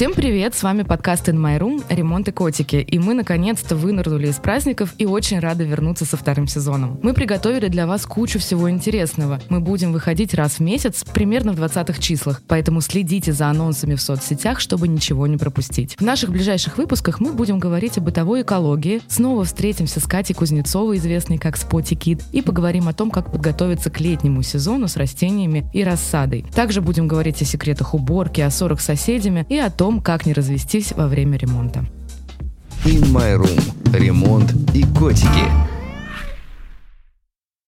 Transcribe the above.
Всем привет, с вами подкаст In My Room «Ремонт и котики», и мы наконец-то вынырнули из праздников и очень рады вернуться со вторым сезоном. Мы приготовили для вас кучу всего интересного. Мы будем выходить раз в месяц, примерно в 20-х числах, поэтому следите за анонсами в соцсетях, чтобы ничего не пропустить. В наших ближайших выпусках мы будем говорить о бытовой экологии, снова встретимся с Катей Кузнецовой, известной как Споти Кит, и поговорим о том, как подготовиться к летнему сезону с растениями и рассадой. Также будем говорить о секретах уборки, о ссорах с соседями и о том, том, как не развестись во время ремонта. In My Room. Ремонт и котики.